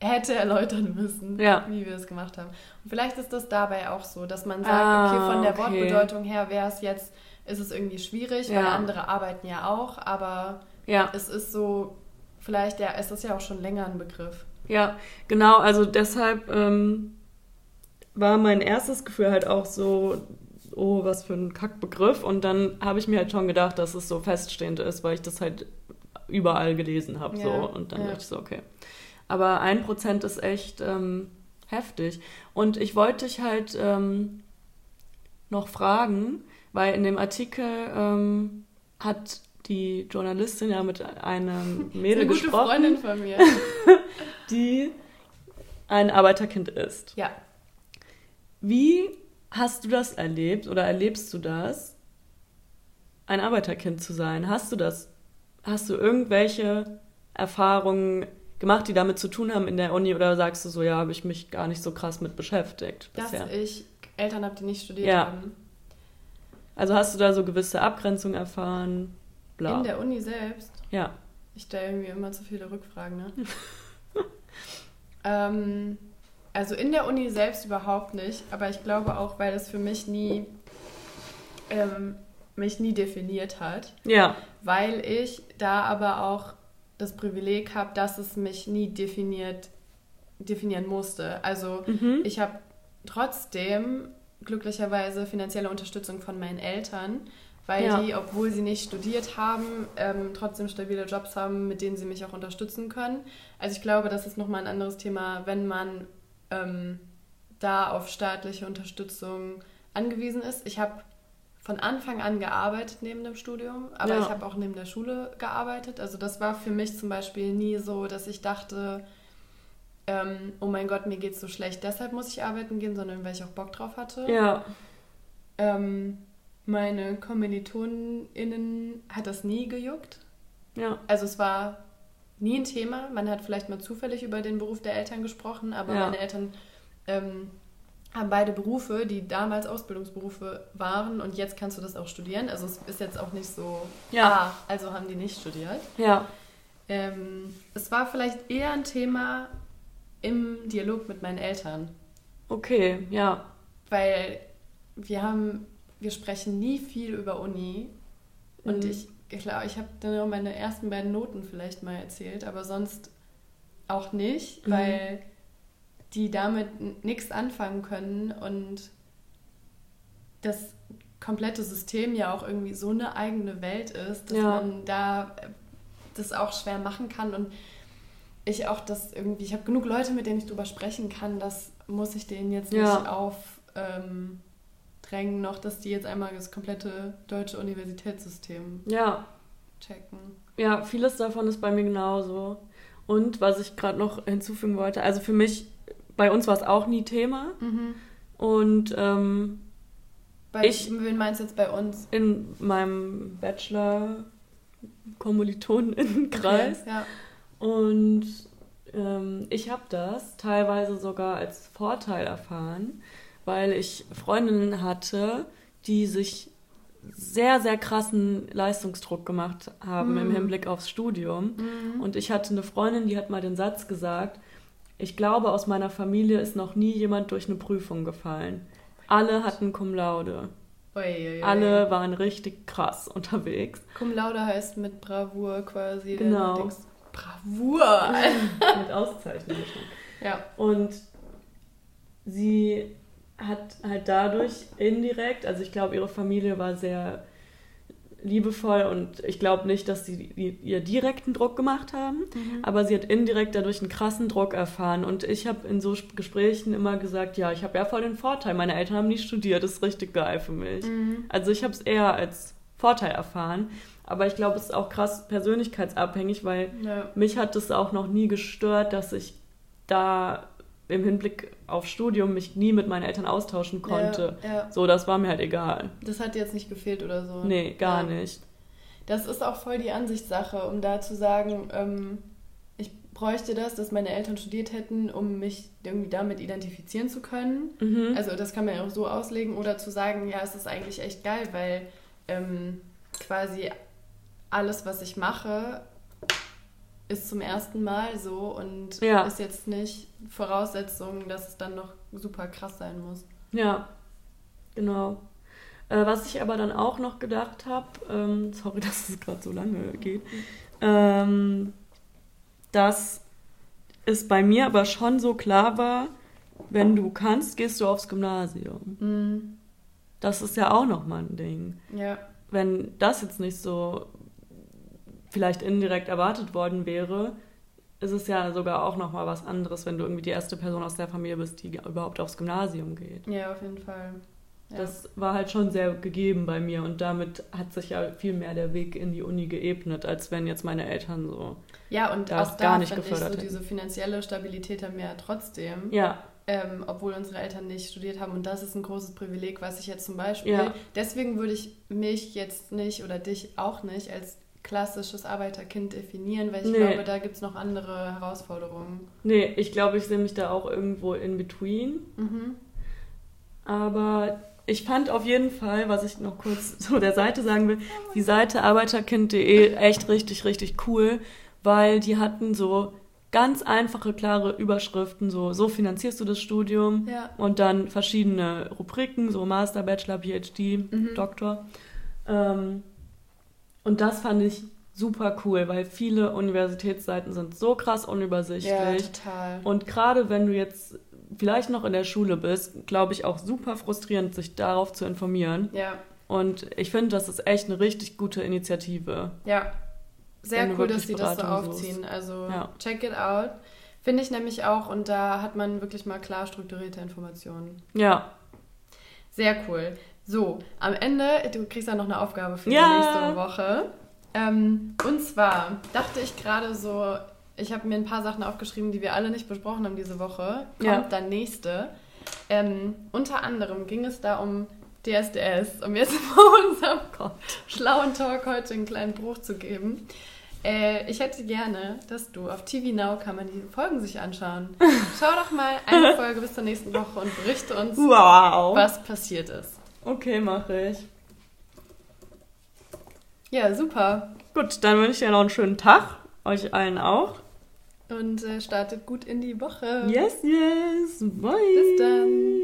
hätte erläutern müssen, Ja. wie wir es gemacht haben. Und vielleicht ist das dabei auch so, dass man sagt, Ah, okay, von der okay. Wortbedeutung her wäre es jetzt, ist es irgendwie schwierig, weil Ja. andere arbeiten ja auch, aber Ja, es ist so, vielleicht, ja, es ist ja auch schon länger ein Begriff. ja, genau, also deshalb ähm, war mein erstes Gefühl halt auch so, oh, was für ein Kackbegriff. Und dann habe ich mir halt schon gedacht, dass es so feststehend ist, weil ich das halt überall gelesen habe. Ja, so. Und dann ja. dachte ich so, okay. Aber ein Prozent ist echt ähm, heftig. Und ich wollte dich halt ähm, noch fragen, weil in dem Artikel ähm, hat die Journalistin ja mit einem Mädel Eine gute gesprochen, Freundin von mir. die ein Arbeiterkind ist. ja. Wie hast du das erlebt oder erlebst du das, ein Arbeiterkind zu sein? Hast du das? Hast du irgendwelche Erfahrungen gemacht, die damit zu tun haben in der Uni oder sagst du so, ja, habe ich mich gar nicht so krass mit beschäftigt Dass bisher? ich Eltern habe, die nicht studiert Ja. haben. Also hast du da so gewisse Abgrenzungen erfahren? Bla. In der Uni selbst. ja. Ich stelle irgendwie immer zu viele Rückfragen, ne? ähm, also in der Uni selbst überhaupt nicht, aber ich glaube auch, weil es für mich nie ähm, mich nie definiert hat, Ja. weil ich da aber auch das Privileg habe, dass es mich nie definiert definieren musste. Also Mhm. ich habe trotzdem glücklicherweise finanzielle Unterstützung von meinen Eltern, weil Ja. die, obwohl sie nicht studiert haben, ähm, trotzdem stabile Jobs haben, mit denen sie mich auch unterstützen können. Also ich glaube, das ist nochmal ein anderes Thema, wenn man ähm, da auf staatliche Unterstützung angewiesen ist. Ich habe von Anfang an gearbeitet neben dem Studium, aber Ja. ich habe auch neben der Schule gearbeitet. Also das war für mich zum Beispiel nie so, dass ich dachte, ähm, oh mein Gott, mir geht's so schlecht, deshalb muss ich arbeiten gehen, sondern weil ich auch Bock drauf hatte. Ja. Ähm, meine KommilitonInnen hat das nie gejuckt. Ja. Also es war nie ein Thema. Man hat vielleicht mal zufällig über den Beruf der Eltern gesprochen, aber Ja. meine Eltern ähm, haben beide Berufe, die damals Ausbildungsberufe waren und jetzt kannst du das auch studieren. Also es ist jetzt auch nicht so, Ja. ah, also haben die nicht studiert. Ja. Ähm, es war vielleicht eher ein Thema im Dialog mit meinen Eltern, Okay, ja. weil wir haben, wir sprechen nie viel über Uni und Mhm. ich glaube, ich habe dann nur meine ersten beiden Noten vielleicht mal erzählt, aber sonst auch nicht, Mhm. weil die damit nichts anfangen können und das komplette System ja auch irgendwie so eine eigene Welt ist, dass Ja. man da äh, das auch schwer machen kann und ich auch das irgendwie, ich habe genug Leute, mit denen ich drüber sprechen kann, das muss ich denen jetzt nicht Ja. aufdrängen ähm, noch, dass die jetzt einmal das komplette deutsche Universitätssystem Ja. checken. Ja, vieles davon ist bei mir genauso. Und was ich gerade noch hinzufügen wollte, also für mich, bei uns war es auch nie Thema. Und ähm, Bei, Ich- wen meinst du jetzt bei uns? in meinem Bachelor-Kommilitonenkreis. Okay, ja. Und ähm, ich habe das teilweise sogar als Vorteil erfahren, weil ich Freundinnen hatte, die sich sehr, sehr krassen Leistungsdruck gemacht haben im Mhm. Hinblick aufs Studium. Mhm. Und ich hatte eine Freundin, die hat mal den Satz gesagt, ich glaube, aus meiner Familie ist noch nie jemand durch eine Prüfung gefallen. Alle hatten Cum Laude. Ui, ui, ui. Alle waren richtig krass unterwegs. Cum laude heißt mit Bravour quasi. Genau. denkst, Bravour! Mit Auszeichnung ja. Und sie hat halt dadurch indirekt, also ich glaube, ihre Familie war sehr liebevoll und ich glaube nicht, dass sie ihr direkten Druck gemacht haben, Mhm. aber sie hat indirekt dadurch einen krassen Druck erfahren und ich habe in so Gesprächen immer gesagt, ja, ich habe ja voll den Vorteil, meine Eltern haben nie studiert, das ist richtig geil für mich. Mhm. Also ich habe es eher als Vorteil erfahren, aber ich glaube, es ist auch krass persönlichkeitsabhängig, weil Ja. mich hat es auch noch nie gestört, dass ich da im Hinblick auf Studium mich nie mit meinen Eltern austauschen konnte. Ja, ja. So, das war mir halt egal. Das hat dir jetzt nicht gefehlt oder so. Nee, gar ja. nicht. Das ist auch voll die Ansichtssache, um da zu sagen, ähm, ich bräuchte das, dass meine Eltern studiert hätten, um mich irgendwie damit identifizieren zu können. Mhm. Also das kann man ja auch so auslegen oder zu sagen, ja, es ist eigentlich echt geil, weil ähm, quasi alles, was ich mache, ist zum ersten Mal so und Ja. ist jetzt nicht Voraussetzung, dass es dann noch super krass sein muss. Ja, genau. Äh, was ich aber dann auch noch gedacht habe, ähm, sorry, dass es gerade so lange geht, ähm, dass es bei mir aber schon so klar war, wenn du kannst, gehst du aufs Gymnasium. Mhm. Das ist ja auch nochmal ein Ding. Ja, wenn das jetzt nicht so vielleicht indirekt erwartet worden wäre, ist es ja sogar auch noch mal was anderes, wenn du irgendwie die erste Person aus der Familie bist, die überhaupt aufs Gymnasium geht. ja, auf jeden Fall. Ja. Das war halt schon sehr gegeben bei mir und damit hat sich ja viel mehr der Weg in die Uni geebnet, als wenn jetzt meine Eltern so. ja, und das auch gar da nicht finde ich gefördert so diese finanzielle Stabilität haben wir ja trotzdem. Ja, ähm, obwohl unsere Eltern nicht studiert haben. Und das ist ein großes Privileg, was ich jetzt zum Beispiel. Ja. Deswegen würde ich mich jetzt nicht oder dich auch nicht als klassisches Arbeiterkind definieren, weil ich Nee. glaube, da gibt es noch andere Herausforderungen. nee, ich glaube, ich sehe mich da auch irgendwo in between. Mhm. Aber ich fand auf jeden Fall, was ich noch kurz zu der Seite sagen will, die Seite arbeiterkind.de echt richtig, richtig cool, weil die hatten so ganz einfache, klare Überschriften, so, so finanzierst du das Studium Ja. und dann verschiedene Rubriken, so Master, Bachelor, PhD, Mhm. Doktor. Ähm, und das fand ich super cool, weil viele Universitätsseiten sind so krass unübersichtlich. Ja, total. Und gerade wenn du jetzt vielleicht noch in der Schule bist, glaube ich auch super frustrierend, sich darauf zu informieren. Ja, Und ich finde, das ist echt eine richtig gute Initiative. ja. Sehr cool, dass sie das so aufziehen. Also Ja. check it out. Finde ich nämlich auch und da hat man wirklich mal klar strukturierte Informationen. Ja, Sehr cool. So, am Ende, du kriegst ja noch eine Aufgabe für Ja. die nächste Woche. Ähm, und zwar dachte ich gerade so, ich habe mir ein paar Sachen aufgeschrieben, die wir alle nicht besprochen haben diese Woche. Kommt Ja. dann nächste. Ähm, unter anderem ging es da um DSDS, um jetzt vor unserem schlauen Talk heute einen kleinen Bruch zu geben. Äh, ich hätte gerne, dass du auf TV Now kann man die Folgen sich anschauen. Schau doch mal eine Folge bis zur nächsten Woche und berichte uns, Wow. was passiert ist. Okay, mache ich. Ja, super. Gut, dann wünsche ich dir noch einen schönen Tag. Euch allen auch. Und äh, startet gut in die Woche. Yes, yes. Bye. Bis dann.